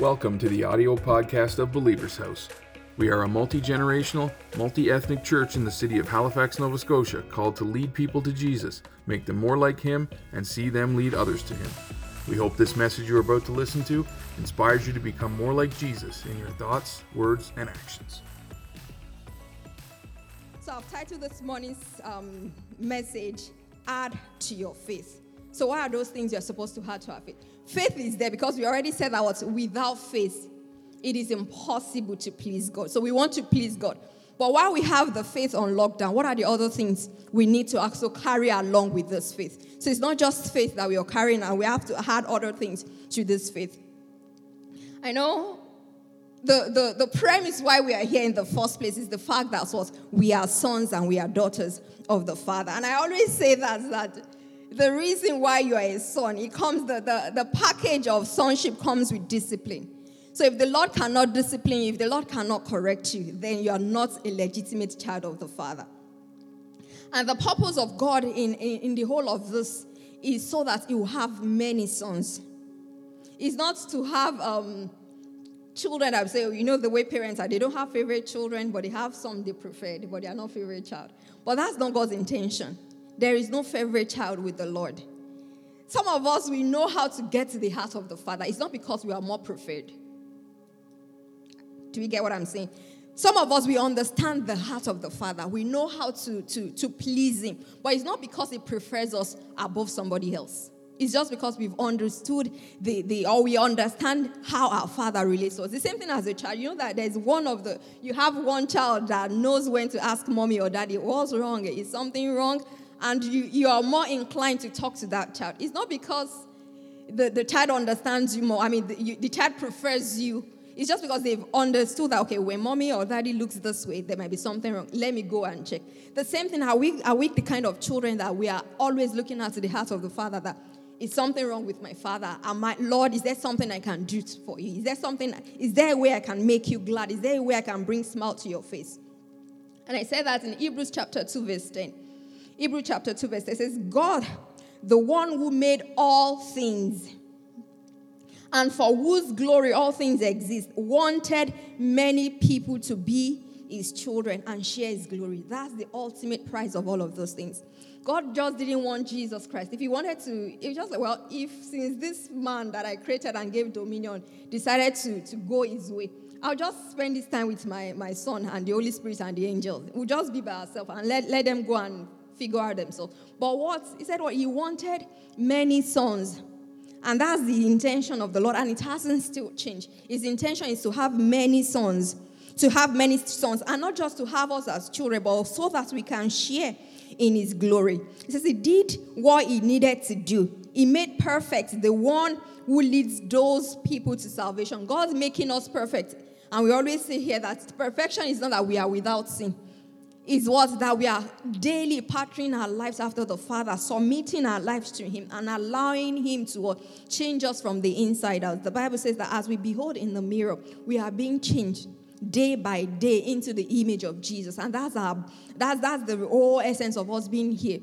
Welcome to the audio podcast of Believer's House. We are a multi generational, multi ethnic church in the city of Halifax, Nova Scotia, called to lead people to Jesus, make them more like Him, and see them lead others to Him. We hope this message you're about to listen to inspires you to become more like Jesus in your thoughts, words, and actions. So I've titled this morning's um, message, Add to Your Faith. So, what are those things you're supposed to have to our faith? Faith is there because we already said that without faith, it is impossible to please God. So, we want to please God. But while we have the faith on lockdown, what are the other things we need to also carry along with this faith? So, it's not just faith that we are carrying, and we have to add other things to this faith. I know the, the, the premise why we are here in the first place is the fact that what we are sons and we are daughters of the Father. And I always say that that the reason why you are a son, it comes the, the, the package of sonship comes with discipline. So if the Lord cannot discipline you, if the Lord cannot correct you, then you are not a legitimate child of the Father. And the purpose of God in, in, in the whole of this is so that you have many sons. It's not to have um, children that say, you know, the way parents are, they don't have favorite children, but they have some they prefer, but they are not favorite child. But that's not God's intention. There is no favorite child with the Lord. Some of us, we know how to get to the heart of the Father. It's not because we are more preferred. Do we get what I'm saying? Some of us, we understand the heart of the Father. We know how to, to, to please Him. But it's not because He prefers us above somebody else. It's just because we've understood the, the or we understand how our father relates to us. The same thing as a child. You know that there's one of the you have one child that knows when to ask mommy or daddy, what's wrong? Is something wrong? And you, you are more inclined to talk to that child. It's not because the, the child understands you more. I mean, the, you, the child prefers you. It's just because they've understood that, okay, when mommy or daddy looks this way, there might be something wrong. Let me go and check. The same thing, are we, are we the kind of children that we are always looking at the heart of the father that is something wrong with my father? Am I, Lord, is there something I can do for you? Is there something, is there a way I can make you glad? Is there a way I can bring smile to your face? And I said that in Hebrews chapter 2, verse 10. Hebrew chapter 2, verse 8 says, God, the one who made all things, and for whose glory all things exist, wanted many people to be his children and share his glory. That's the ultimate prize of all of those things. God just didn't want Jesus Christ. If he wanted to, if just like, well, if since this man that I created and gave dominion decided to, to go his way, I'll just spend this time with my, my son and the Holy Spirit and the angels. We'll just be by ourselves and let, let them go and figure out themselves. But what? He said what? He wanted many sons. And that's the intention of the Lord, and it hasn't still changed. His intention is to have many sons, to have many sons, and not just to have us as children, but so that we can share in his glory. He says he did what he needed to do. He made perfect the one who leads those people to salvation. God's making us perfect. And we always say here that perfection is not that we are without sin is what that we are daily patterning our lives after the Father, submitting our lives to Him, and allowing Him to uh, change us from the inside out. The Bible says that as we behold in the mirror, we are being changed day by day into the image of Jesus, and that's our that's that's the whole essence of us being here.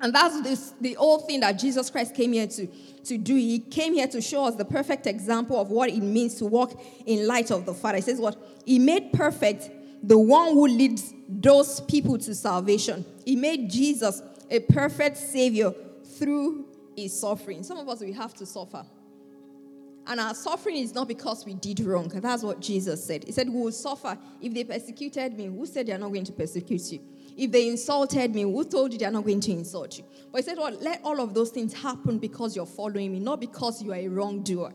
And that's this, the whole thing that Jesus Christ came here to, to do. He came here to show us the perfect example of what it means to walk in light of the Father. He says, What? He made perfect the one who leads those people to salvation. He made Jesus a perfect Savior through his suffering. Some of us, we have to suffer. And our suffering is not because we did wrong. That's what Jesus said. He said, We will suffer. If they persecuted me, who said they are not going to persecute you? If they insulted me, who told you they are not going to insult you? But he said, Well, let all of those things happen because you're following me, not because you are a wrongdoer.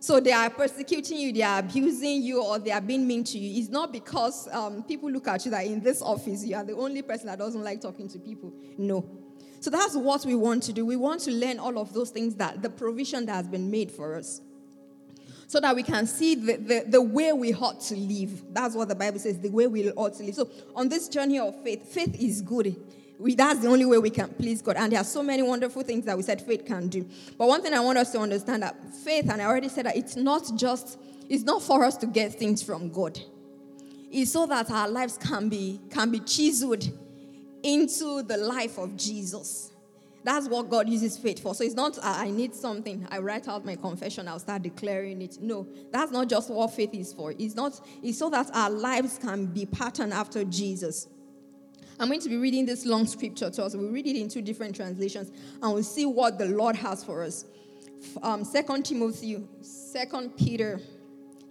So they are persecuting you, they are abusing you, or they are being mean to you. It's not because um, people look at you that in this office you are the only person that doesn't like talking to people. No. So that's what we want to do. We want to learn all of those things that the provision that has been made for us. So that we can see the, the, the way we ought to live. That's what the Bible says, the way we ought to live. So on this journey of faith, faith is good. We, that's the only way we can please God. And there are so many wonderful things that we said faith can do. But one thing I want us to understand that faith, and I already said that it's not just, it's not for us to get things from God. It's so that our lives can be can be chiseled into the life of Jesus. That's what God uses faith for. So it's not, I need something. I write out my confession, I'll start declaring it. No, that's not just what faith is for. It's not, it's so that our lives can be patterned after Jesus. I'm going to be reading this long scripture to us. We'll read it in two different translations and we'll see what the Lord has for us. Um, 2 Timothy, 2 Peter,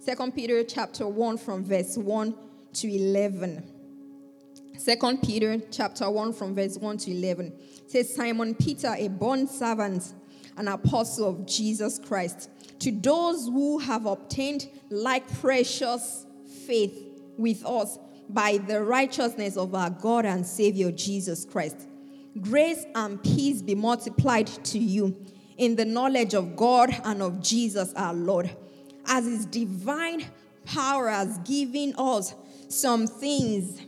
2 Peter chapter 1 from verse 1 to 11. 2 Peter chapter 1 from verse 1 to 11 says Simon Peter, a bond servant, an apostle of Jesus Christ, to those who have obtained like precious faith with us by the righteousness of our God and Savior Jesus Christ. Grace and peace be multiplied to you in the knowledge of God and of Jesus our Lord, as his divine power has given us some things,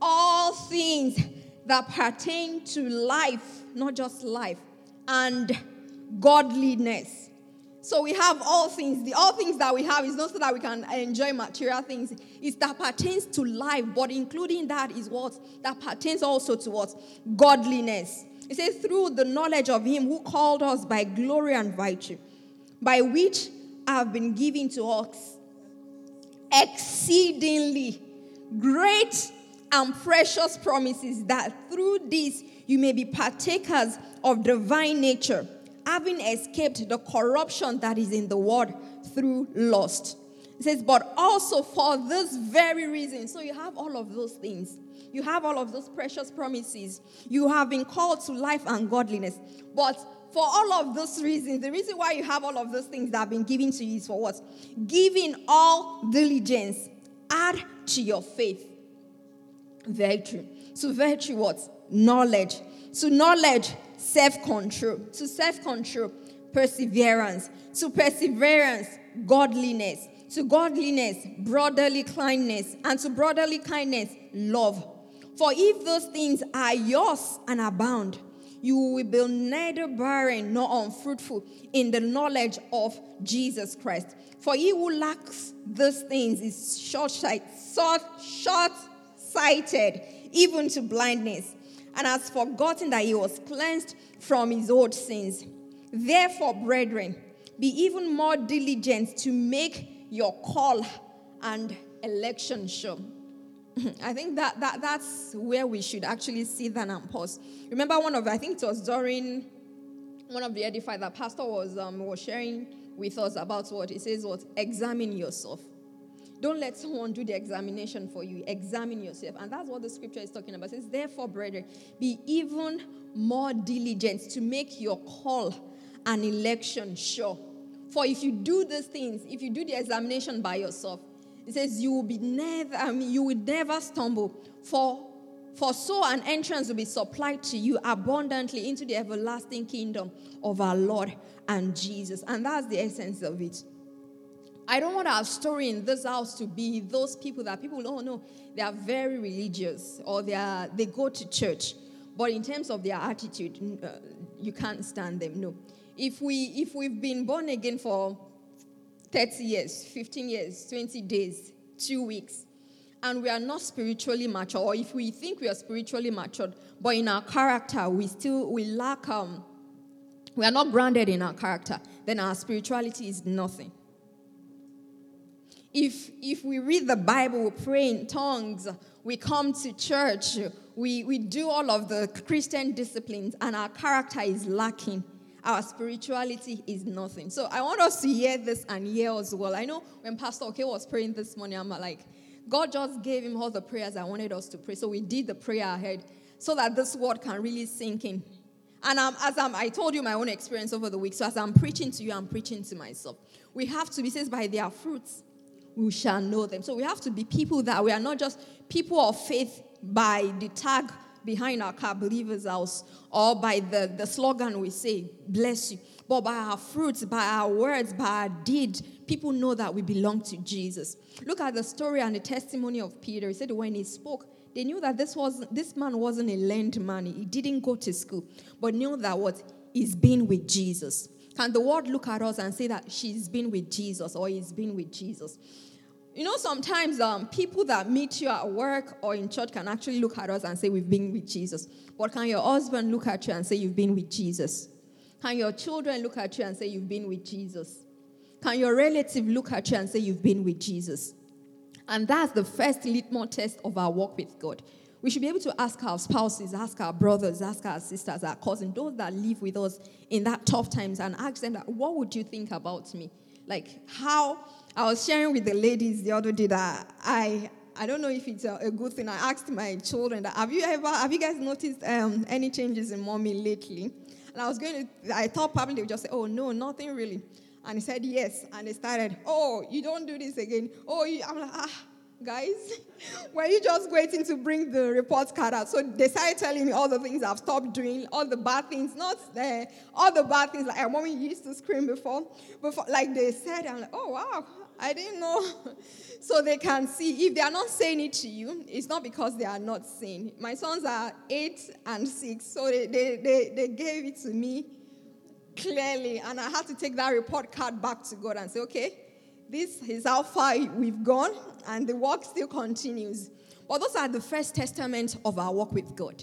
all things that pertain to life, not just life, and godliness. So we have all things. The all things that we have is not so that we can enjoy material things. It's that pertains to life, but including that is what that pertains also to what godliness. It says through the knowledge of Him who called us by glory and virtue, by which have been given to us exceedingly great and precious promises that through this you may be partakers of divine nature, having escaped the corruption that is in the world through lust. It says, but also for this very reason. So you have all of those things. You have all of those precious promises. You have been called to life and godliness. But for all of those reasons, the reason why you have all of those things that have been given to you is for what? Giving all diligence, add to your faith virtue. To virtue, what? Knowledge. So knowledge, self control. To self control, perseverance. To perseverance, godliness. To godliness, brotherly kindness. And to brotherly kindness, love. For if those things are yours and abound, you will be neither barren nor unfruitful in the knowledge of Jesus Christ. For he who lacks those things is short sighted, even to blindness, and has forgotten that he was cleansed from his old sins. Therefore, brethren, be even more diligent to make your call and election sure. I think that, that that's where we should actually sit down and pause. Remember one of I think it was during one of the edify that pastor was um, was sharing with us about what he says what examine yourself. Don't let someone do the examination for you. Examine yourself. And that's what the scripture is talking about. It says, Therefore, brethren, be even more diligent to make your call and election sure. For if you do these things, if you do the examination by yourself, it says you will be never, I mean, you will never stumble. For for so an entrance will be supplied to you abundantly into the everlasting kingdom of our Lord and Jesus. And that's the essence of it. I don't want our story in this house to be those people that people oh no, they are very religious or they are they go to church, but in terms of their attitude, uh, you can't stand them. No, if we if we've been born again for 30 years, 15 years, 20 days, two weeks, and we are not spiritually mature, or if we think we are spiritually matured, but in our character we still we lack um we are not grounded in our character, then our spirituality is nothing. If, if we read the Bible, we pray in tongues, we come to church, we, we do all of the Christian disciplines, and our character is lacking, our spirituality is nothing. So I want us to hear this and hear as well. I know when Pastor Oke was praying this morning, I'm like, God just gave him all the prayers I wanted us to pray. So we did the prayer ahead so that this word can really sink in. And um, as I'm, I told you my own experience over the week, so as I'm preaching to you, I'm preaching to myself. We have to be says by their fruits we shall know them. So we have to be people that we are not just people of faith by the tag behind our car, believers house, or by the, the slogan we say, bless you. But by our fruits, by our words, by our deed, people know that we belong to Jesus. Look at the story and the testimony of Peter. He said when he spoke, they knew that this was this man wasn't a learned man. He didn't go to school, but knew that what he's been with Jesus. Can the world look at us and say that she's been with Jesus or he's been with Jesus? You know, sometimes um, people that meet you at work or in church can actually look at us and say, We've been with Jesus. But can your husband look at you and say, You've been with Jesus? Can your children look at you and say, You've been with Jesus? Can your relative look at you and say, You've been with Jesus? And that's the first litmus test of our walk with God. We should be able to ask our spouses, ask our brothers, ask our sisters, our cousins, those that live with us in that tough times, and ask them that, what would you think about me? Like how I was sharing with the ladies the other day that I I don't know if it's a, a good thing. I asked my children that have you ever have you guys noticed um, any changes in mommy lately? And I was going to I thought probably they would just say, oh no, nothing really. And he said yes, and they started, oh you don't do this again. Oh I'm like ah guys? Were you just waiting to bring the report card out? So they started telling me all the things I've stopped doing, all the bad things, not there, all the bad things. Like a mommy used to scream before, before, like they said. I'm like, oh wow, I didn't know. so they can see. If they are not saying it to you, it's not because they are not saying. My sons are eight and six, so they, they, they, they gave it to me clearly, and I had to take that report card back to God and say, okay this is how far we've gone, and the work still continues. But those are the first testament of our work with God.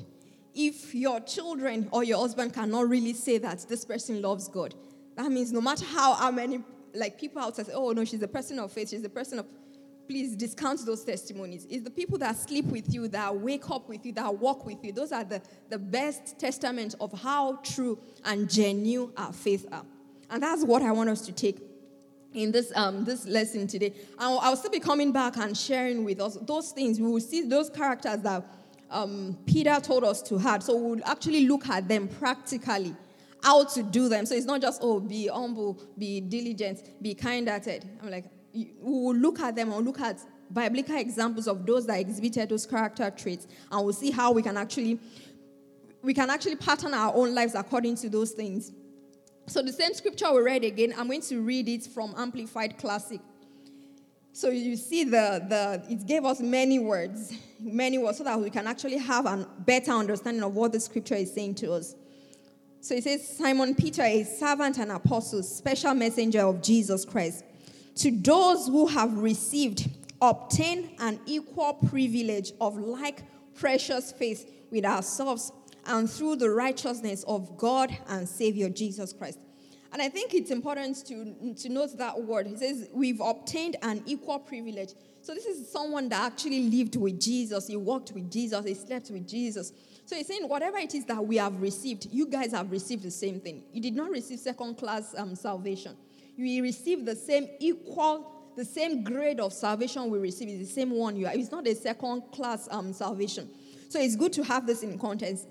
If your children or your husband cannot really say that this person loves God, that means no matter how, how many like people outside say, oh no, she's a person of faith, she's a person of please discount those testimonies. It's the people that sleep with you, that wake up with you, that walk with you. Those are the, the best testament of how true and genuine our faith are. And that's what I want us to take in this um, this lesson today. I'll, I'll, still be coming back and sharing with us those things. We will see those characters that um, Peter told us to have. So we'll actually look at them practically, how to do them. So it's not just oh, be humble, be diligent, be kind-hearted. I'm like, we will look at them and look at biblical examples of those that exhibited those character traits, and we'll see how we can actually we can actually pattern our own lives according to those things. So the same scripture we read again, I'm going to read it from Amplified Classic. So you see the, the it gave us many words, many words, so that we can actually have a better understanding of what the scripture is saying to us. So it says, Simon Peter, a servant and apostle, special messenger of Jesus Christ, to those who have received, obtain an equal privilege of like precious faith with ourselves and through the righteousness of God and Savior Jesus Christ. And I think it's important to, to note that word. He says, We've obtained an equal privilege. So, this is someone that actually lived with Jesus, he walked with Jesus, he slept with Jesus. So, he's saying, Whatever it is that we have received, you guys have received the same thing. You did not receive second class um, salvation, you received the same equal the same grade of salvation we receive is the same one you are. It's not a second class um, salvation. So it's good to have this in context.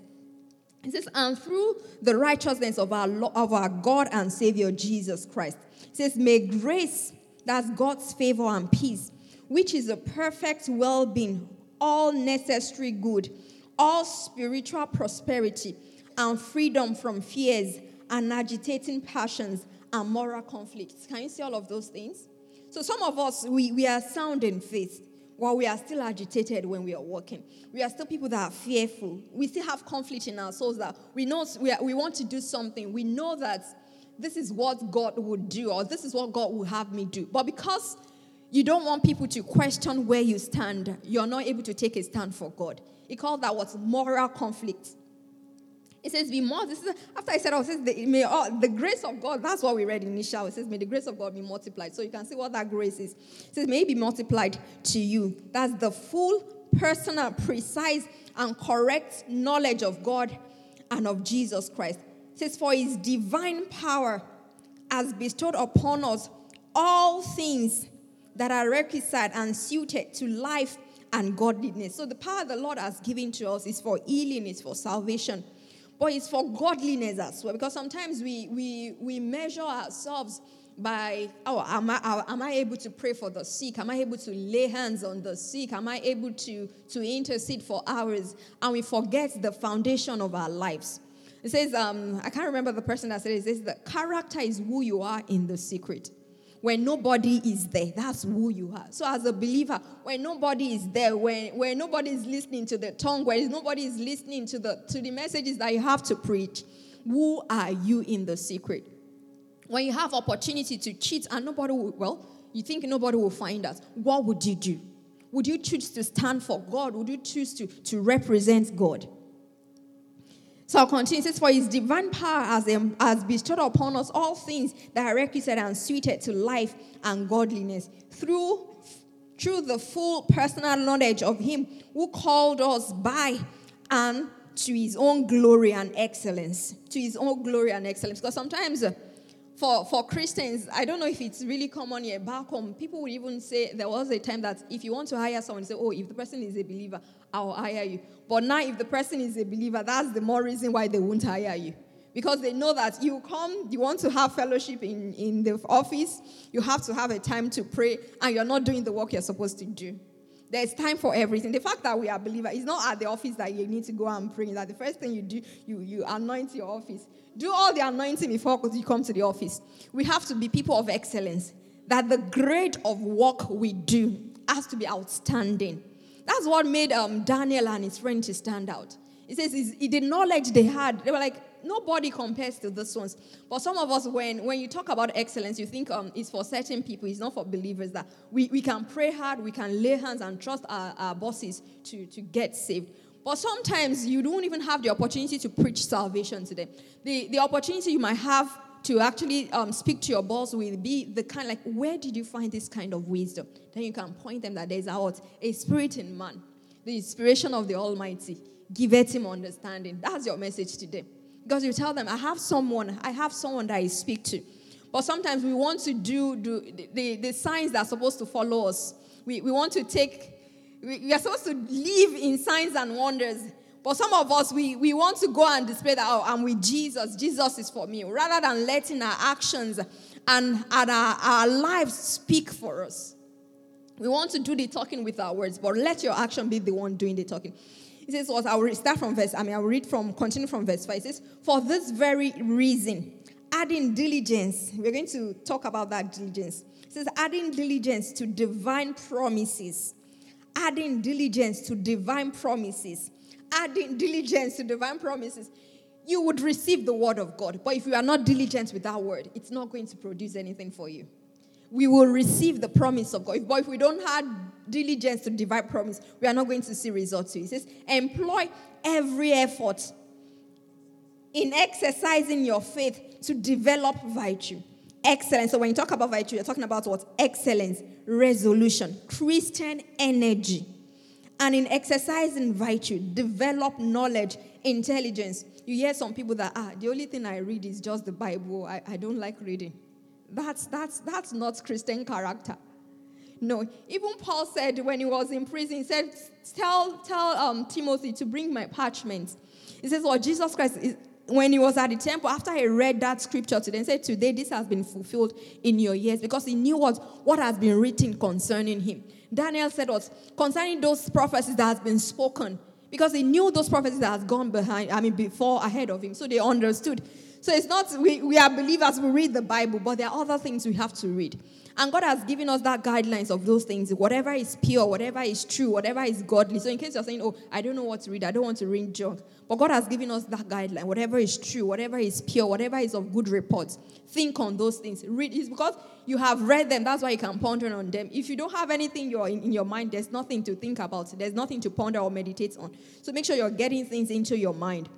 It says, and through the righteousness of our, of our God and Savior Jesus Christ. It says, may grace, that's God's favor and peace, which is a perfect well being, all necessary good, all spiritual prosperity, and freedom from fears and agitating passions and moral conflicts. Can you see all of those things? So, some of us, we, we are sound in faith while we are still agitated when we are walking. We are still people that are fearful. We still have conflict in our souls that we know we, are, we want to do something. We know that this is what God would do or this is what God will have me do. But because you don't want people to question where you stand, you're not able to take a stand for God. He called that what moral conflict. It says, be is after I said, oh, it says, the, may, oh, the grace of God, that's what we read initially. It says, may the grace of God be multiplied. So you can see what that grace is. It says, may it be multiplied to you. That's the full, personal, precise, and correct knowledge of God and of Jesus Christ. It says, for his divine power has bestowed upon us all things that are requisite and suited to life and godliness. So the power the Lord has given to us is for healing, is for salvation but it's for godliness as well. Because sometimes we, we, we measure ourselves by, oh, am I, am I able to pray for the sick? Am I able to lay hands on the sick? Am I able to, to intercede for hours? And we forget the foundation of our lives. It says, um, I can't remember the person that said it. It says, the character is who you are in the secret when nobody is there. That's who you are. So, as a believer, when nobody is there, when, when nobody is listening to the tongue, when nobody is listening to the, to the messages that you have to preach, who are you in the secret? When you have opportunity to cheat and nobody will, well, You think nobody will find us. What would you do? Would you choose to stand for God? Would you choose to, to represent God? So I'll continue. It says, For his divine power has, has bestowed upon us all things that are requisite and suited to life and godliness through, through the full personal knowledge of him who called us by and to his own glory and excellence. To his own glory and excellence. Because sometimes uh, for, for Christians, I don't know if it's really common here. Back home, people would even say there was a time that if you want to hire someone, say, oh, if the person is a believer, I'll hire you. But now, if the person is a believer, that's the more reason why they won't hire you. Because they know that you come, you want to have fellowship in, in the office, you have to have a time to pray, and you're not doing the work you're supposed to do. There's time for everything. The fact that we are believers is not at the office that you need to go and pray. That the first thing you do, you, you anoint your office. Do all the anointing before you come to the office. We have to be people of excellence. That the grade of work we do has to be outstanding. That's what made um, Daniel and his friend to stand out. He says the knowledge they had, they were like, nobody compares to this ones. But some of us, when, when you talk about excellence, you think um, it's for certain people, it's not for believers. That we, we can pray hard, we can lay hands and trust our, our bosses to, to get saved. But sometimes you don't even have the opportunity to preach salvation to them. The, the opportunity you might have to actually um, speak to your boss will be the kind like, where did you find this kind of wisdom? Then you can point them that there's a, a spirit in man, the inspiration of the Almighty. Give it him understanding. That's your message today. Because you tell them, I have someone, I have someone that I speak to. But sometimes we want to do, do the, the signs that are supposed to follow us. We, we want to take, we, are supposed to live in signs and wonders. But some of us, we, we want to go and display that, oh, I'm with Jesus. Jesus is for me. Rather than letting our actions and, and our, our lives speak for us. We want to do the talking with our words, but let your action be the one doing the talking. It says, I will start from verse, I mean, I will read from, continue from verse 5. It says, For this very reason, adding diligence, we're going to talk about that diligence. It says, adding diligence to divine promises. Adding diligence to divine promises. Adding diligence to divine promises. You would receive the word of God, but if you are not diligent with that word, it's not going to produce anything for you we will receive the promise of God. But if we don't have diligence to divine promise, we are not going to see results. He says, employ every effort in exercising your faith to develop virtue. Excellence. So when you talk about virtue, you're talking about what? Excellence, resolution, Christian energy. And in exercising virtue, develop knowledge, intelligence. You hear some people that, ah, the only thing I read is just the Bible. I, I don't like reading. That's, that's, that's not Christian character. No, even Paul said when he was in prison, he said, Tell, tell um, Timothy to bring my parchments. He says, Well, Jesus Christ, when he was at the temple, after he read that scripture to them, said, Today this has been fulfilled in your ears because he knew what, what has been written concerning him. Daniel said, What? Concerning those prophecies that has been spoken, because he knew those prophecies that has gone behind, I mean, before, ahead of him. So they understood. So it's not, we, we are believers, we read the Bible, but there are other things we have to read. And God has given us that guidelines of those things. Whatever is pure, whatever is true, whatever is godly. So in case you're saying, oh, I don't know what to read, I don't want to read junk. But God has given us that guideline. Whatever is true, whatever is pure, whatever is of good report. Think on those things. Read. It's because you have read them. That's why you can ponder on them. If you don't have anything in, in your mind, there's nothing to think about. There's nothing to ponder or meditate on. So make sure you're getting things into your mind.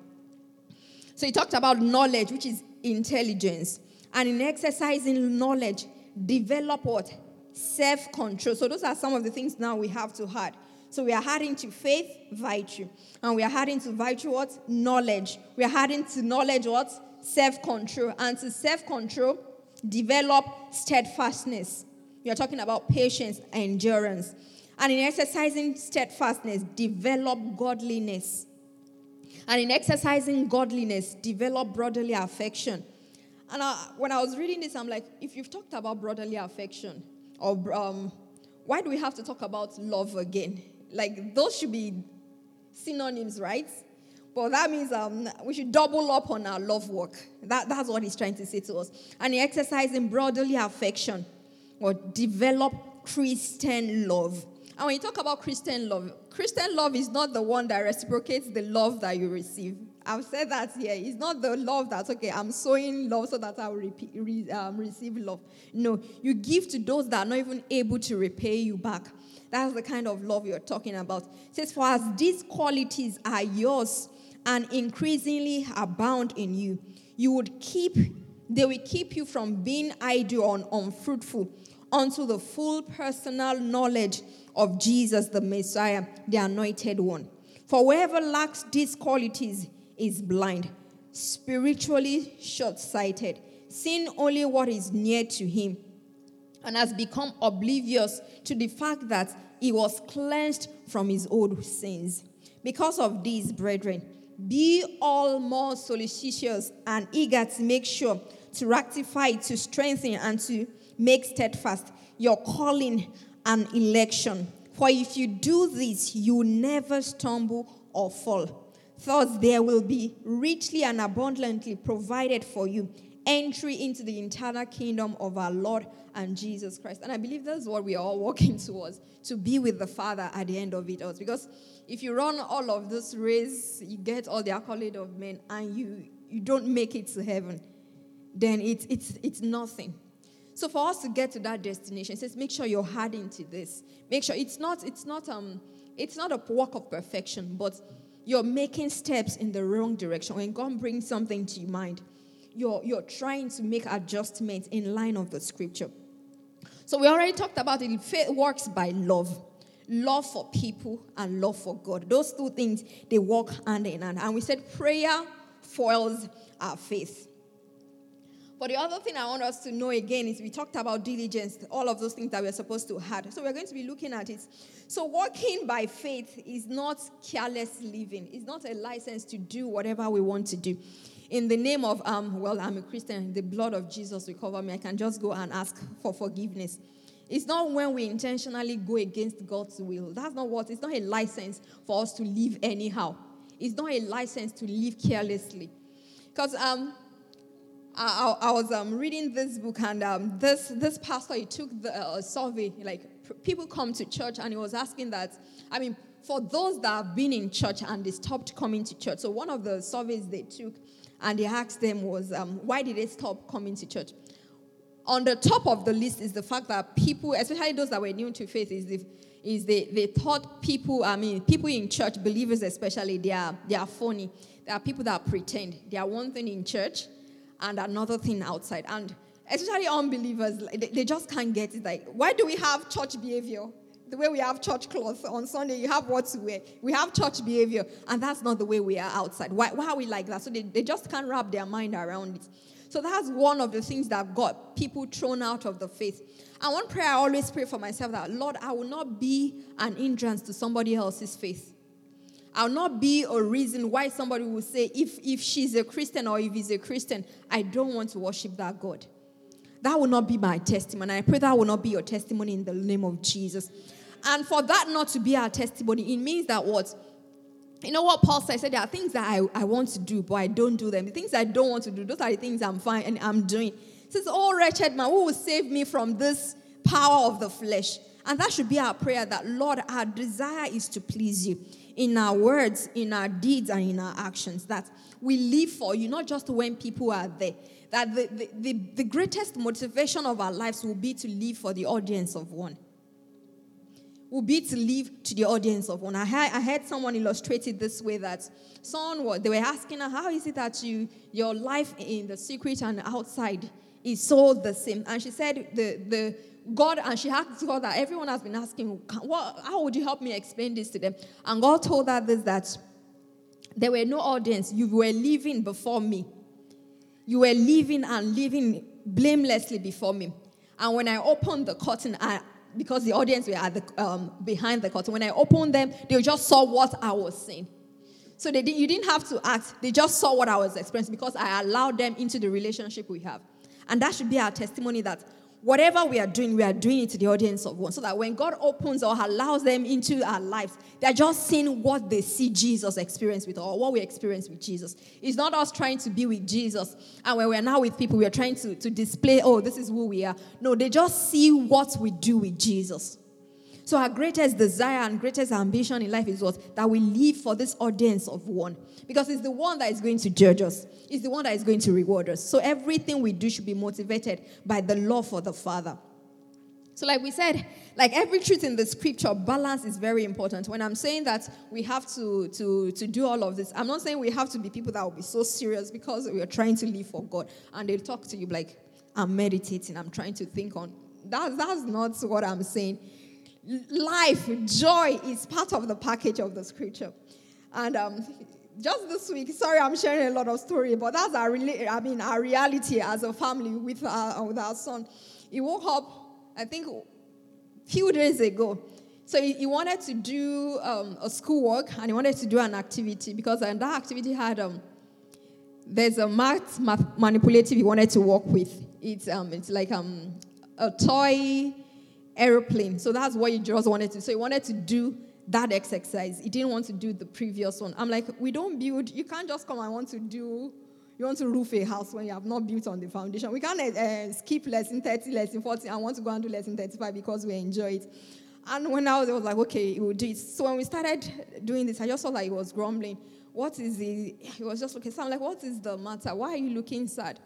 So he talked about knowledge, which is intelligence. And in exercising knowledge, develop what? Self control. So those are some of the things now we have to add. So we are adding to faith, virtue. And we are adding to virtue what? Knowledge. We are adding to knowledge what? Self control. And to self control, develop steadfastness. Are talking about patience, and endurance. And in exercising steadfastness, develop godliness. And in exercising godliness, develop brotherly affection. And I, when I was reading this, I'm like, if you've talked about brotherly affection, or um, why do we have to talk about love again? Like, those should be synonyms, right? But that means um, we should double up on our love work. That, that's what he's trying to say to us. And in exercising brotherly affection, or develop Christian love. And when you talk about Christian love, Christian love is not the one that reciprocates the love that you receive. I've said that here. It's not the love that's okay. I'm sowing love so that I'll re, um, receive love. No, you give to those that are not even able to repay you back. That's the kind of love you're talking about. It says, For as these qualities are yours and increasingly abound in you, you would keep, they will keep you from being idle and unfruitful unto the full personal knowledge of Jesus the Messiah, the anointed one. For whoever lacks these qualities is blind, spiritually short sighted, seeing only what is near to him, and has become oblivious to the fact that he was cleansed from his old sins. Because of these, brethren, be all more solicitous and eager to make sure to rectify, to strengthen, and to make steadfast your calling and election. For if you do this, you never stumble or fall. Thus, there will be richly and abundantly provided for you entry into the eternal kingdom of our Lord and Jesus Christ. And I believe that's what we are all working towards to be with the Father at the end of it all. Because if you run all of this race, you get all the accolade of men, and you, you don't make it to heaven, then it's, it's, it's nothing. So for us to get to that destination, it says make sure you're hard into this. Make sure it's not, it's not, um, it's not a work of perfection, but you're making steps in the wrong direction. When God brings something to your mind, you're, you're trying to make adjustments in line of the scripture. So we already talked about it. Faith works by love. Love for people and love for God. Those two things, they work hand in hand. And we said prayer foils our faith. But the other thing I want us to know again is we talked about diligence, all of those things that we're supposed to have. So we're going to be looking at it. So walking by faith is not careless living. It's not a license to do whatever we want to do. In the name of, um, well, I'm a Christian, the blood of Jesus will cover me. I can just go and ask for forgiveness. It's not when we intentionally go against God's will. That's not what, it's not a license for us to live anyhow. It's not a license to live carelessly. Because um, I, I, was um, reading this book, and um, this, this pastor, he took the uh, survey, like people come to church, and he was asking that, I mean, for those that have been in church and they stopped coming to church. So one of the surveys they took, and they asked them was, um, why did they stop coming to church? On the top of the list is the fact that people, especially those that were new to faith, is the is they, they thought people, I mean, people in church, believers especially, they are, they are phony. There are people that pretend. They are one thing in church, and another thing outside. And especially unbelievers, they, just can't get it. Like, why do we have church behavior? The way we have church clothes on Sunday, you have what to wear. We have church behavior, and that's not the way we are outside. Why, why are we like that? So they, they just can't wrap their mind around it. So that's one of the things that got people thrown out of the faith. And one prayer I always pray for myself that, Lord, I will not be an hindrance to somebody else's faith. I'll not be a reason why somebody will say, if, if she's a Christian or if he's a Christian, I don't want to worship that God. That will not be my testimony. I pray that will not be your testimony in the name of Jesus. And for that not to be our testimony, it means that what? You know what Paul said? Said there are things that I, I want to do, but I don't do them. The things I don't want to do, those are the things I'm fine and I'm doing. He says, Oh, wretched man, who will save me from this power of the flesh? And that should be our prayer that, Lord, our desire is to please you in our words, in our deeds, and in our actions. That we live for you, not just when people are there. That the, the, the, the greatest motivation of our lives will be to live for the audience of one will be to live to the audience of one. I heard, I heard someone illustrate it this way that someone was, they were asking her, how is it that you your life in the secret and outside is so the same? And she said the the God, and she asked God that everyone has been asking, what, how would you help me explain this to them? And God told her this that there were no audience. You were living before me. You were living and living blamelessly before me. And when I opened the curtain, I, because the audience were at the, um, behind the curtain, when I opened them, they just saw what I was saying. So they did, you didn't have to ask. They just saw what I was experiencing because I allowed them into the relationship we have. And that should be our testimony that whatever we are doing, we are doing it to the audience of one. So that when God opens or allows them into our lives, they're just seeing what they see Jesus experience with or what we experience with Jesus. It's not us trying to be with Jesus. And when we're now with people, we're trying to, to display, oh, this is who we are. No, they just see what we do with Jesus. So our greatest desire and greatest ambition in life is what? That we live for this audience of one. Because it's the one that is going to judge us. It's the one that is going to reward us. So everything we do should be motivated by the love for the Father. So, like we said, like every truth in the scripture, balance is very important. When I'm saying that we have to, to, to do all of this, I'm not saying we have to be people that will be so serious because we are trying to live for God. And they'll talk to you like, I'm meditating, I'm trying to think on. That, that's not what I'm saying. Life, joy is part of the package of the scripture. And um, just this week, sorry, I'm sharing a lot of story, but that's our, I mean, our reality as a family with our, with our son. He woke up I think a few days ago. So he, he wanted to do um, a schoolwork and he wanted to do an activity because and that activity had um, there's a math, math manipulative he wanted to work with. It's um, it's like um, a toy aeroplane. So that's what he just wanted to. So he wanted to do that exercise. He didn't want to do the previous one. I'm like, we don't build. You can't just come and want to do you want to roof a house when you have not built on the foundation. We can't uh, skip lesson 30, lesson 40, I want to go and do lesson 35 because we enjoy it. And when I was, I was like, okay, we'll do it. So when we started doing this, I just saw that he was grumbling. What is the, he was just looking, so I'm like, what is the matter? Why are you looking sad?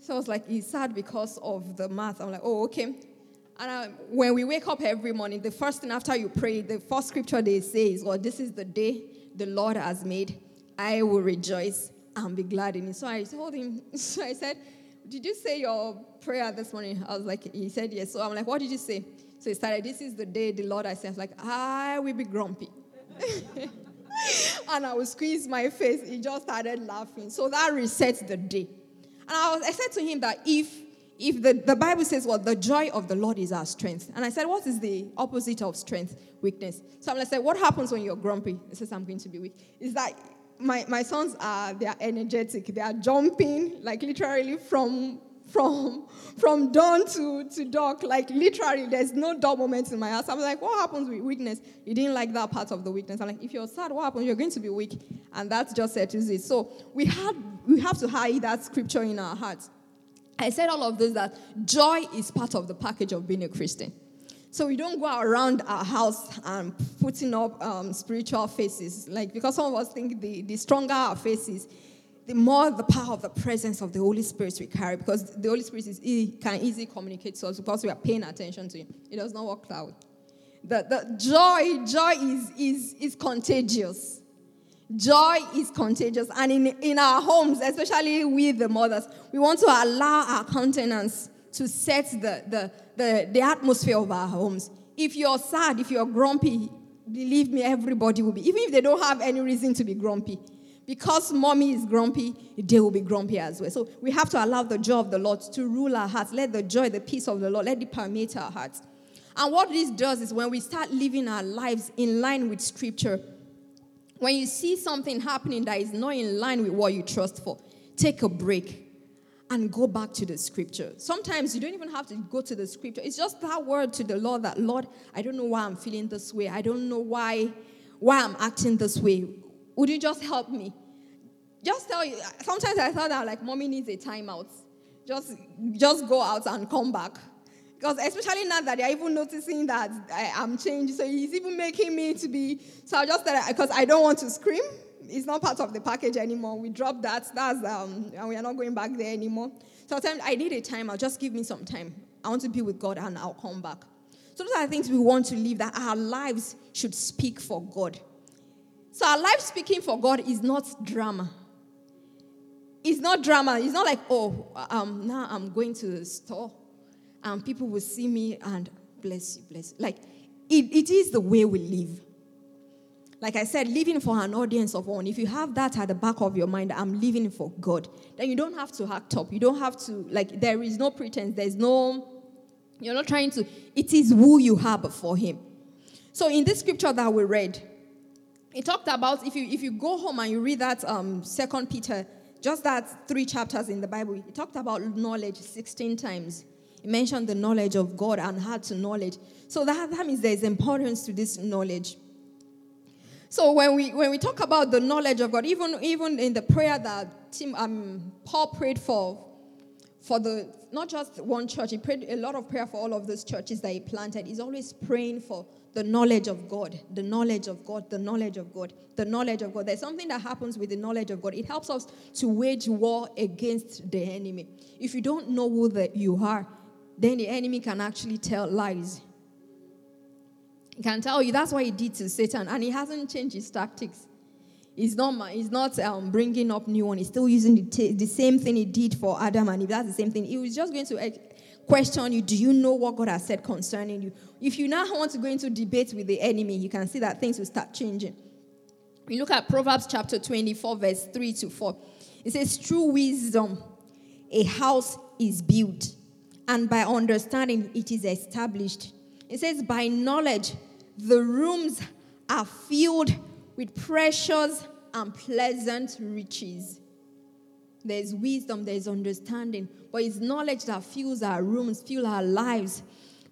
So I was like, he's sad because of the math. I'm like, oh, okay. And I, when we wake up every morning, the first thing after you pray, the first scripture they say is, well, this is the day the Lord has made. I will rejoice and be glad in it. So I told him, so I said, Did you say your prayer this morning? I was like, He said yes. So I'm like, What did you say? So he started, This is the day the Lord I said, I was like, I will be grumpy. and I would squeeze my face. He just started laughing. So that resets the day. And I, was, I said to him that if if the, the Bible says, well, the joy of the Lord is our strength. And I said, what is the opposite of strength? Weakness. So I'm like, what happens when you're grumpy? He says, I'm going to be weak. Is that my, my sons are they are energetic. They are jumping like literally from from from dawn to, to dark. Like literally, there's no dull moments in my house. I'm like, what happens with weakness? You didn't like that part of the weakness. I'm like, if you're sad, what happens? You're going to be weak. And that's just settles it. So we had we have to hide that scripture in our hearts. I said all of this that joy is part of the package of being a Christian. So we don't go around our house and putting up um, spiritual faces. Like, because some of us think the, the stronger our faces, the more the power of the presence of the Holy Spirit we carry. Because the Holy Spirit is, can easily communicate to us because we are paying attention to Him. It does not work that way. The, the joy, joy is, is, is contagious. Joy is contagious. And in, in our homes, especially with the mothers, we want to allow our countenance to set the, the, the, the atmosphere of our homes. If you're sad, if you're grumpy, believe me, everybody will be. Even if they don't have any reason to be grumpy. Because mommy is grumpy, they will be grumpy as well. So we have to allow the joy of the Lord to rule our hearts. Let the joy, the peace of the Lord, let it permeate our hearts. And what this does is when we start living our lives in line with Scripture, when you see something happening that is not in line with what you trust for, take a break and go back to the scripture. Sometimes you don't even have to go to the scripture. It's just that word to the Lord that Lord, I don't know why I'm feeling this way. I don't know why why I'm acting this way. Would you just help me? Just tell you. Sometimes I thought that like mommy needs a timeout. Just just go out and come back. Because especially now that they're even noticing that I, am changed, so he's even making me to be. So I just said because I don't want to scream it's not part of the package anymore. We dropped that. That's um, and we are not going back there anymore. So I tell I need a time. I'll just give me some time. I want to be with God, and I'll come back. So those are the things we want to live. That our lives should speak for God. So our life speaking for God is not drama. It's not drama. It's not like oh, um, now I'm going to the store, and people will see me and bless you, bless. You. Like it, it is the way we live. Like I said, living for an audience of one. If you have that at the back of your mind, I'm living for God, then you don't have to act up. You don't have to, like, there is no pretense. There's no, you're not trying to, it is who you are before Him. So in this scripture that we read, it talked about, if you, if you go home and you read that um, Second Peter, just that three chapters in the Bible, it talked about knowledge 16 times. Mentioned the knowledge of God and how to knowledge. So that, that means there's importance to this knowledge. So when we when we talk about the knowledge of God, even even in the prayer that Tim um, Paul prayed for for the not just one church. He prayed a lot of prayer for all of those churches that he planted. He's always praying for the knowledge of God, the knowledge of God, the knowledge of God, the knowledge of God. There's something that happens with the knowledge of God. It helps us to wage war against the enemy. If you don't know who that you are, then the enemy can actually tell lies. He can tell you that's what he did to Satan, and he hasn't changed his tactics. He's not, he's not um, bringing up new one. He's still using the, t- the same thing he did for Adam and Eve. That's the same thing. He was just going to question you, do you know what God has said concerning you? If you now want to go into debate with the enemy, you can see that things will start changing. We look at Proverbs chapter 24, verse 3 to 4. It says, Through wisdom, a house is built, and by understanding, it is established. It says, By knowledge, the rooms are filled with precious and pleasant riches. There's wisdom, there's understanding, but it's knowledge that fills our rooms, fill our lives,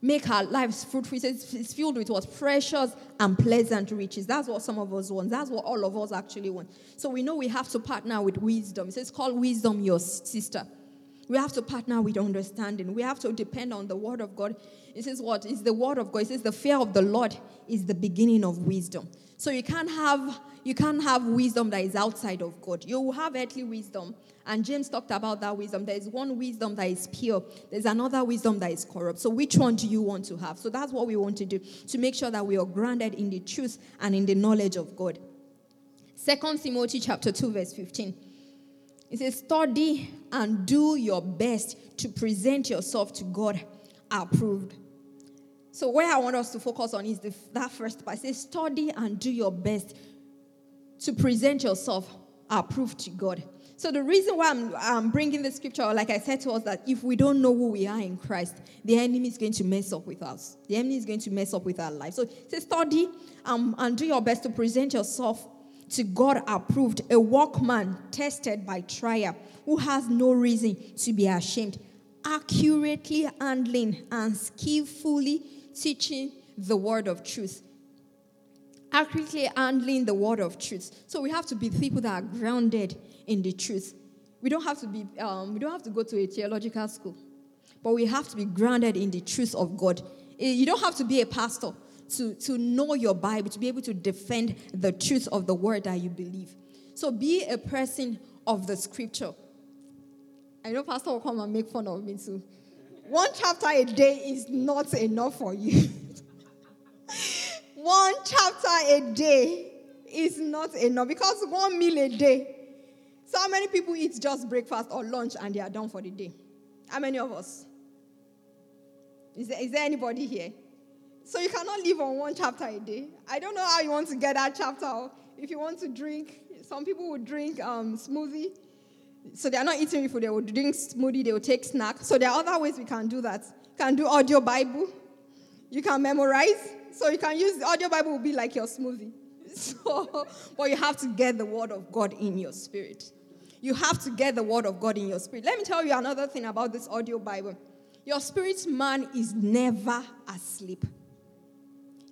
make our lives fruitful. It's filled with what? Precious and pleasant riches. That's what some of us want. That's what all of us actually want. So we know we have to partner with wisdom. It says, call wisdom your sister. We have to partner with understanding. We have to depend on the word of God. It says what? It's the word of God. It says the fear of the Lord is the beginning of wisdom. So you can't have you can't have wisdom that is outside of God. You will have earthly wisdom. And James talked about that wisdom. There is one wisdom that is pure, there's another wisdom that is corrupt. So, which one do you want to have? So, that's what we want to do to make sure that we are grounded in the truth and in the knowledge of God. Second Timothy chapter 2, verse 15. It says, Study and do your best to present yourself to God approved. So, where I want us to focus on is the, that first part. It says, Study and do your best to present yourself approved to God. So the reason why I'm, I'm bringing the scripture, like I said to us, that if we don't know who we are in Christ, the enemy is going to mess up with us. The enemy is going to mess up with our life. So say study um, and do your best to present yourself to God approved, a workman tested by trial, who has no reason to be ashamed, accurately handling and skillfully teaching the word of truth accurately handling the word of truth. So we have to be people that are grounded in the truth. We don't have to be, um, we don't have to go to a theological school, but we have to be grounded in the truth of God. Eh, you don't have to be a pastor to, to know your Bible, to be able to defend the truth of the word that you believe. So be a person of the scripture. I know Pastor will come and make fun of me too. One chapter a day is not enough for you. one chapter a day is not enough because one meal a day. So, how many people eat just breakfast or lunch and they are done for the day? How many of us? Is there, is there anybody here? So, you cannot live on one chapter a day. I don't know how you want to get that chapter. If you want to drink, some people would drink um, smoothie. So, they are not eating food, they will drink smoothie, they will take snack. So, there are other ways we can do that. You can do audio Bible, you can memorize. So you can use audio Bible will be like your smoothie. So, but you have to get the word of God in your spirit. You have to get the word of God in your spirit. Let me tell you another thing about this audio Bible. Your spirit man is never asleep.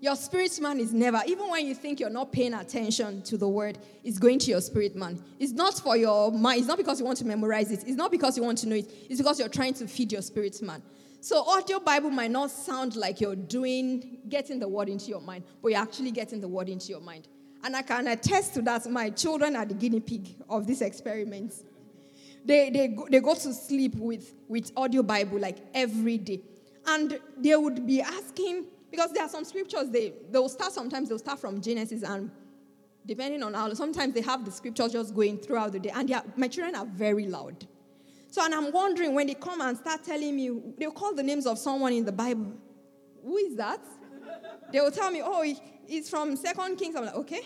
Your spirit man is never, even when you think you're not paying attention to the word, it's going to your spirit man. It's not for your mind. It's not because you want to memorize it. It's not because you want to know it. It's because you're trying to feed your spirit man. So, audio Bible might not sound like you're doing, getting the word into your mind, but you're actually getting the word into your mind. And I can attest to that. My children are the guinea pig of this experiment. They, they, go, they go to sleep with, with audio Bible like every day. And they would be asking, because there are some scriptures, they, they'll start sometimes, they'll start from Genesis, and depending on how, sometimes they have the scriptures just going throughout the day. And are, my children are very loud. So, and I'm wondering when they come and start telling me, they'll call the names of someone in the Bible. Who is that? They will tell me, oh, it's from Second Kings. I'm like, okay.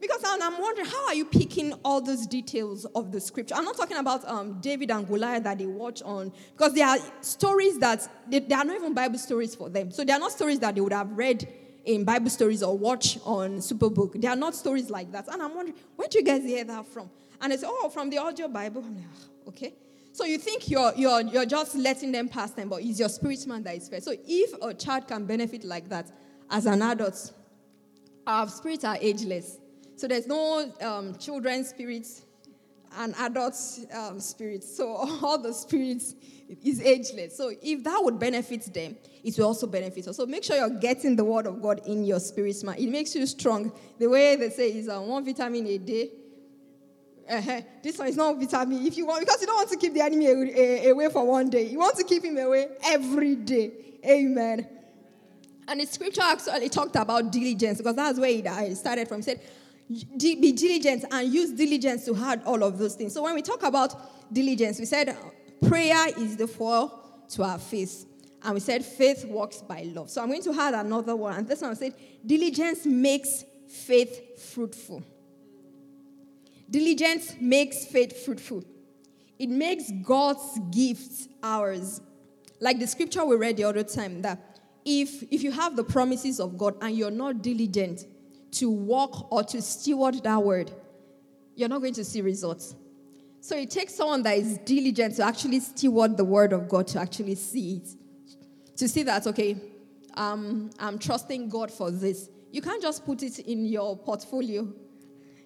Because I'm wondering, how are you picking all those details of the scripture? I'm not talking about um, David and Goliath that they watch on, because there are stories that, they, they, are not even Bible stories for them. So they are not stories that they would have read in Bible stories or watch on Superbook. They are not stories like that. And I'm wondering, where do you guys hear that from? And say, oh, from the audio Bible. I'm like, ah, okay. So you think you're, you're, you're just letting them pass them, but it's your spirit man that is fair. So if a child can benefit like that as an adult, our spirits are ageless. So there's no um, children's spirits and adult um, spirit. So all the spirits is ageless. So if that would benefit them, it will also benefit us. So make sure you're getting the word of God in your spirit, man. It makes you strong. The way they say is uh, one vitamin a day. Uh-huh. This one is not vitamin. If you want, because you don't want to keep the enemy away for one day, you want to keep him away every day. Amen. And the scripture actually talked about diligence because that's where it started from. It said, be diligent and use diligence to hard all of those things. So when we talk about diligence, we said prayer is the foil to our faith. And we said faith works by love. So I'm going to add another one. And this one said diligence makes faith fruitful. Diligence makes faith fruitful. It makes God's gifts ours. Like the scripture we read the other time that if if you have the promises of God and you're not diligent, to walk or to steward that word, you're not going to see results. So it takes someone that is diligent to actually steward the word of God to actually see it. To see that, okay, um, I'm trusting God for this. You can't just put it in your portfolio.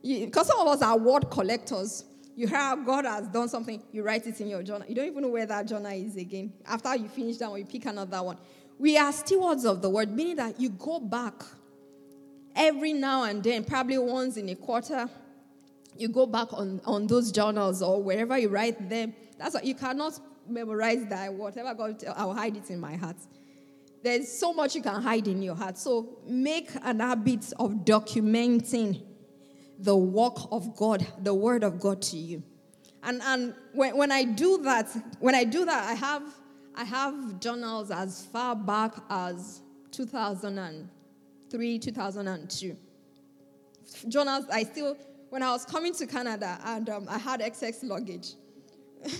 Because some of us are word collectors. You hear God has done something, you write it in your journal. You don't even know where that journal is again. After you finish that one, you pick another one. We are stewards of the word, meaning that you go back every now and then, probably once in a quarter, you go back on, on those journals or wherever you write them. That's what you cannot memorize that. Whatever God, I'll hide it in my heart. There's so much you can hide in your heart. So make an habit of documenting the work of God, the word of God to you. And, and when, when I do that, when I do that, I have I have journals as far back as 2000 and 2003, 2002. Jonas, I still, when I was coming to Canada and um, I had excess luggage.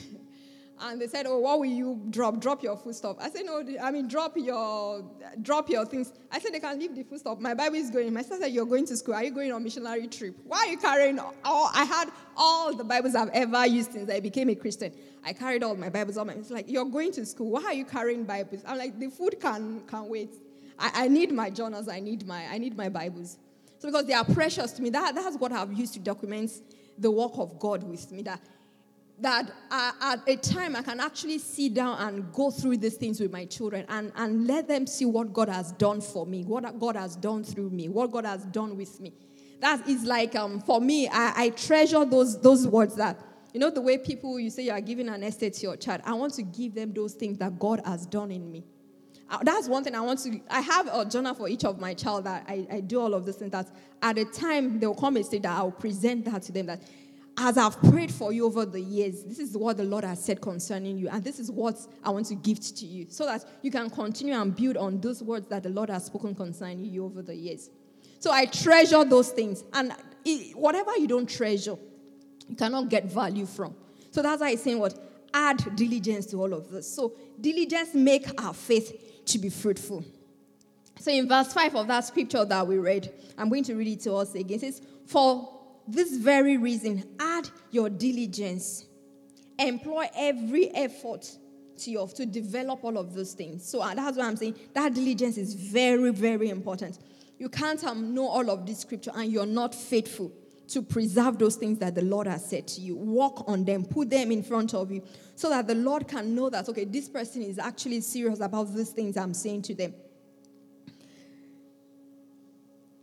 and they said, "Oh, what will you drop? Drop your food stuff." I said, "No, I mean drop your drop your things." I said, "They can leave the food stuff. My Bible is going." My sister said, "You're going to school. Are you going on missionary trip? Why are you carrying all?" I had all the Bibles I've ever used since I became a Christian. I carried all my Bibles. All my, it's like you're going to school. Why are you carrying Bibles? I'm like, the food can can wait. I, I need my journals, I need my, I need my Bibles. So because they are precious to me, that, that's what I've used to document the work of God with me. That, that at a time I can actually sit down and go through these things with my children and, and let them see what God has done for me, what God has done through me, what God has done with me. That is like, um, for me, I, I treasure those, those words that, you know, the way people, you say you are giving an estate to your child. I want to give them those things that God has done in me. Uh, that's one thing I want to. I have a journal for each of my child that I, I do all of this things. That at the time they'll come and say that I'll present that to them. That as I've prayed for you over the years, this is what the Lord has said concerning you, and this is what I want to gift to you, so that you can continue and build on those words that the Lord has spoken concerning you over the years. So I treasure those things, and it, whatever you don't treasure, you cannot get value from. So that's why I'm saying what add diligence to all of this. So diligence make our faith to be fruitful. So in verse 5 of that scripture that we read, I'm going to read it to us again. It says, For this very reason, add your diligence, employ every effort to your to develop all of those things. So uh, that's what I'm saying. That diligence is very, very important. You can't um, know all of this scripture and you're not faithful to preserve those things that the Lord has said to you. Walk on them, put them in front of you, so that the Lord can know that, okay, this person is actually serious about these things I'm saying to them.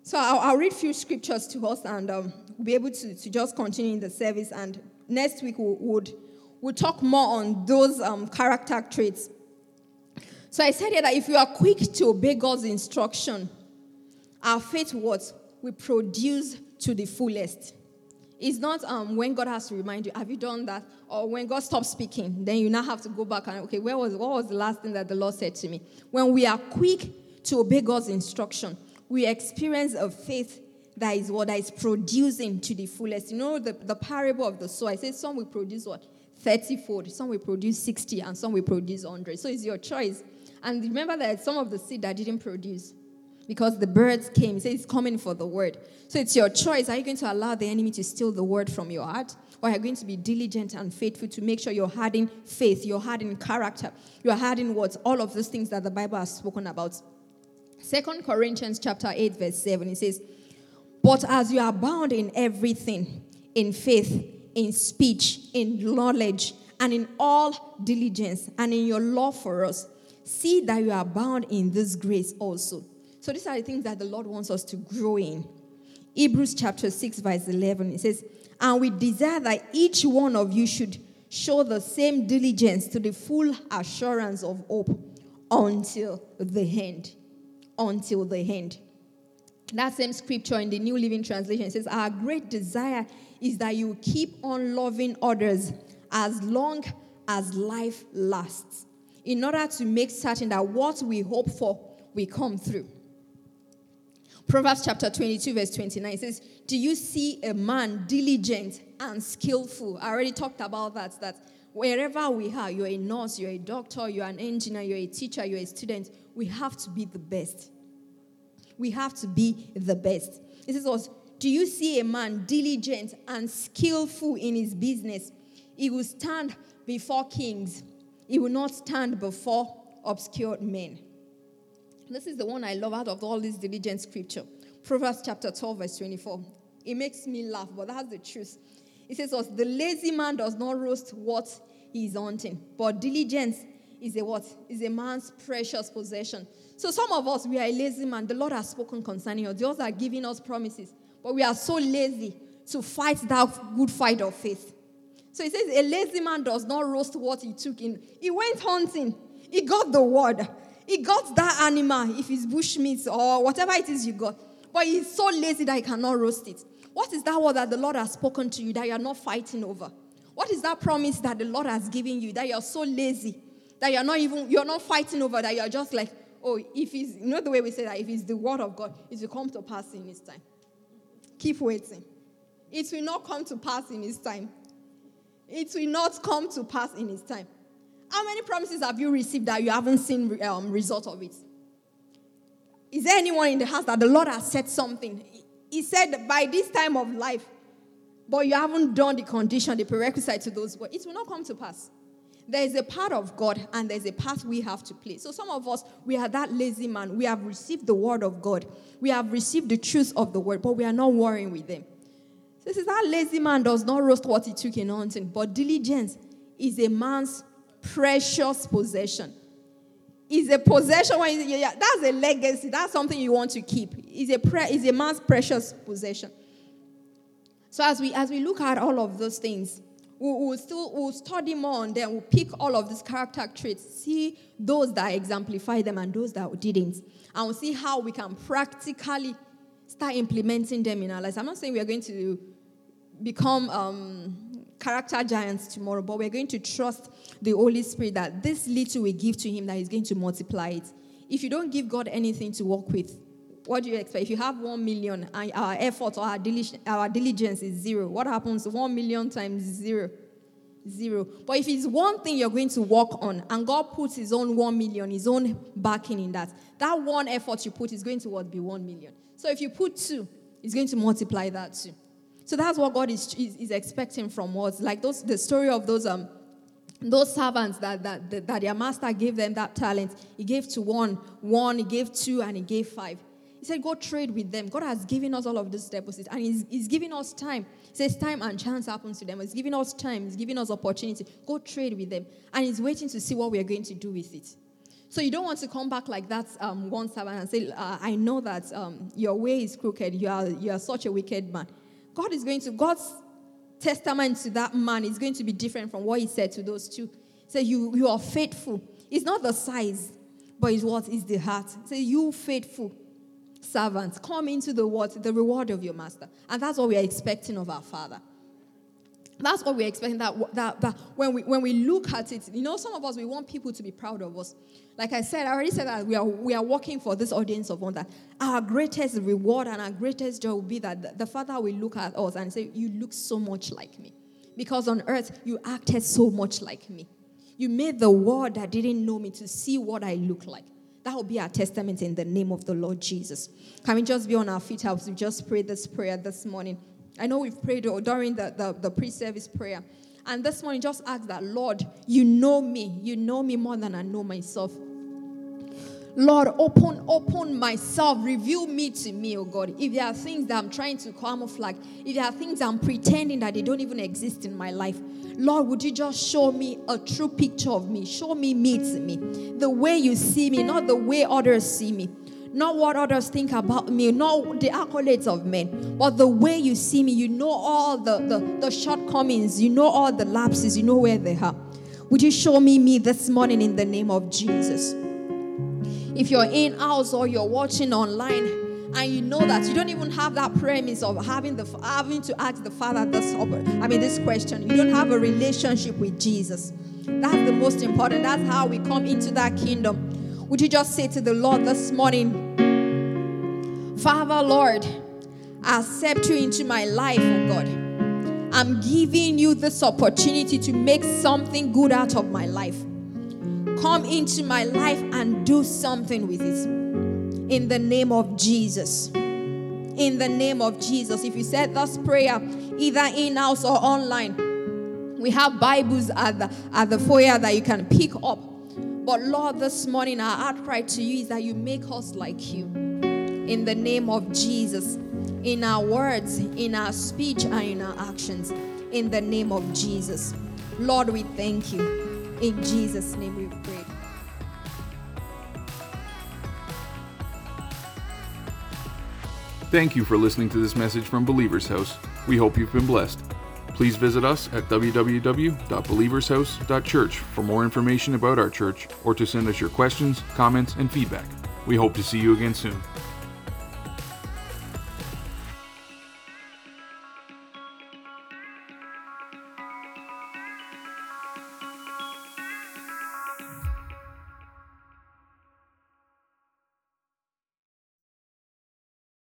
So I'll, I'll read a few scriptures to us and um, we'll be able to, to just continue in the service. And next week we would we'll talk more on those um, character traits. So I said here that if you are quick to obey God's instruction, our faith what? We produce to the fullest. It's not um, when God has to remind you, have you done that? Or when God stops speaking, then you now have to go back and, okay, where was, what was the last thing that the Lord said to me? When we are quick to obey God's instruction, we experience a faith that is what is producing to the fullest. You know, the, the parable of the sower, I say some will produce what? 30 fold, some will produce 60, and some will produce 100. So it's your choice. And remember that some of the seed that didn't produce, because the birds came. He says it's coming for the word. So it's your choice. Are you going to allow the enemy to steal the word from your heart? Or are you going to be diligent and faithful to make sure you're hiding faith, you're hiding character, you're hiding words, all of those things that the Bible has spoken about. Second Corinthians chapter 8, verse 7, it says, But as you are bound in everything, in faith, in speech, in knowledge, and in all diligence, and in your love for us. See that you are bound in this grace also. So these are the things that the Lord wants us to grow in. Hebrews chapter 6, verse 11, it says, And we desire that each one of you should show the same diligence to the full assurance of hope until the end. Until the end. That same scripture in the New Living Translation says, Our great desire is that you keep on loving others as long as life lasts, in order to make certain that what we hope for will come through. Proverbs chapter 22, verse 29 says, Do you see a man diligent and skillful? I already talked about that. That wherever we are, you're a nurse, you're a doctor, you're an engineer, you're a teacher, you're a student, we have to be the best. We have to be the best. It says, Do you see a man diligent and skillful in his business? He will stand before kings, he will not stand before obscure men. This is the one I love out of all these diligent scripture. Proverbs chapter 12, verse 24. It makes me laugh, but that's the truth. It says, The lazy man does not roast what he is hunting, but diligence is a what? Is a man's precious possession. So some of us, we are a lazy man. The Lord has spoken concerning us. Those are giving us promises, but we are so lazy to fight that good fight of faith. So he says, a lazy man does not roast what he took in. He went hunting. He got the word. He got that animal, if it's bushmeat or whatever it is you got. But he's so lazy that he cannot roast it. What is that word that the Lord has spoken to you that you're not fighting over? What is that promise that the Lord has given you that you're so lazy that you're not even you're not fighting over that you're just like, oh, if it's you know the way we say that if it's the word of God, it will come to pass in his time. Keep waiting. It will not come to pass in his time. It will not come to pass in his time. How many promises have you received that you haven't seen um, result of it? Is there anyone in the house that the Lord has said something? He said by this time of life, but you haven't done the condition, the prerequisite to those words. It will not come to pass. There is a part of God and there's a path we have to play. So some of us, we are that lazy man. We have received the word of God. We have received the truth of the word, but we are not worrying with them. This is that lazy man does not roast what he took in hunting, but diligence is a man's precious possession. Is a possession. Yeah, that's a legacy. That's something you want to keep. Is a pre- is a man's precious possession. So as we as we look at all of those things, we'll, we'll still we'll study more and then we'll pick all of these character traits, see those that exemplify them and those that didn't, and we'll see how we can practically start implementing them in our lives. I'm not saying we are going to become um, character giants tomorrow, but we're going to trust the Holy Spirit that this little we give to Him, that He's going to multiply it. If you don't give God anything to work with, what do you expect? If you have one million and our effort or our, diligence, our diligence is zero, what happens? One million times zero. Zero. But if it's one thing you're going to work on and God puts His own one million, His own backing in that, that one effort you put is going to what, be one million. So if you put two, it's going to multiply that too. So that's what God is, is, is expecting from us. Like those, the story of those um, those servants that, that, that, that, their master gave them that talent. He gave to one, one, he gave two, and he gave five. He said, Go trade with them. God has given us all of these deposits, and he's, he's giving us time. He says, Time and chance happens to them. He's giving us time, He's giving us opportunity. Go trade with them. And He's waiting to see what we are going to do with it. So you don't want to come back like that um, one servant and say, uh, I know that um, your way is crooked. You are, you are such a wicked man. God is going to, God's testament to that man is going to be different from what he said to those two. Say, you, you are faithful. It's not the size, but it's what is the heart. Say, you faithful servants, come into the what? The reward of your master. And that's what we are expecting of our Father. That's what we're expecting. That, that, that when, we, when we look at it, you know, some of us, we want people to be proud of us. Like I said, I already said that we are, we are working for this audience of one that our greatest reward and our greatest joy will be that the Father will look at us and say, You look so much like me. Because on earth, you acted so much like me. You made the world that didn't know me to see what I look like. That will be our testament in the name of the Lord Jesus. Can we just be on our feet as we just pray this prayer this morning? I know we've prayed during the, the, the pre service prayer. And this morning, just ask that, Lord, you know me. You know me more than I know myself. Lord, open, open myself, reveal me to me, oh God. If there are things that I'm trying to camouflage, if there are things I'm pretending that they don't even exist in my life, Lord, would you just show me a true picture of me? Show me me to me. The way you see me, not the way others see me. Not what others think about me, not the accolades of men, but the way you see me. You know all the, the, the shortcomings, you know all the lapses, you know where they are. Would you show me me this morning in the name of Jesus? If you're in house or you're watching online, and you know that you don't even have that premise of having the having to ask the Father this I mean this question. You don't have a relationship with Jesus. That's the most important. That's how we come into that kingdom. Would you just say to the Lord this morning, Father, Lord, I accept you into my life, oh God. I'm giving you this opportunity to make something good out of my life. Come into my life and do something with it. In the name of Jesus. In the name of Jesus. If you said this prayer, either in house or online, we have Bibles at the, at the foyer that you can pick up. But Lord, this morning our outcry to you is that you make us like you. In the name of Jesus. In our words, in our speech, and in our actions. In the name of Jesus. Lord, we thank you. In Jesus' name we pray. Thank you for listening to this message from Believer's House. We hope you've been blessed. Please visit us at www.believershouse.church for more information about our church or to send us your questions, comments, and feedback. We hope to see you again soon.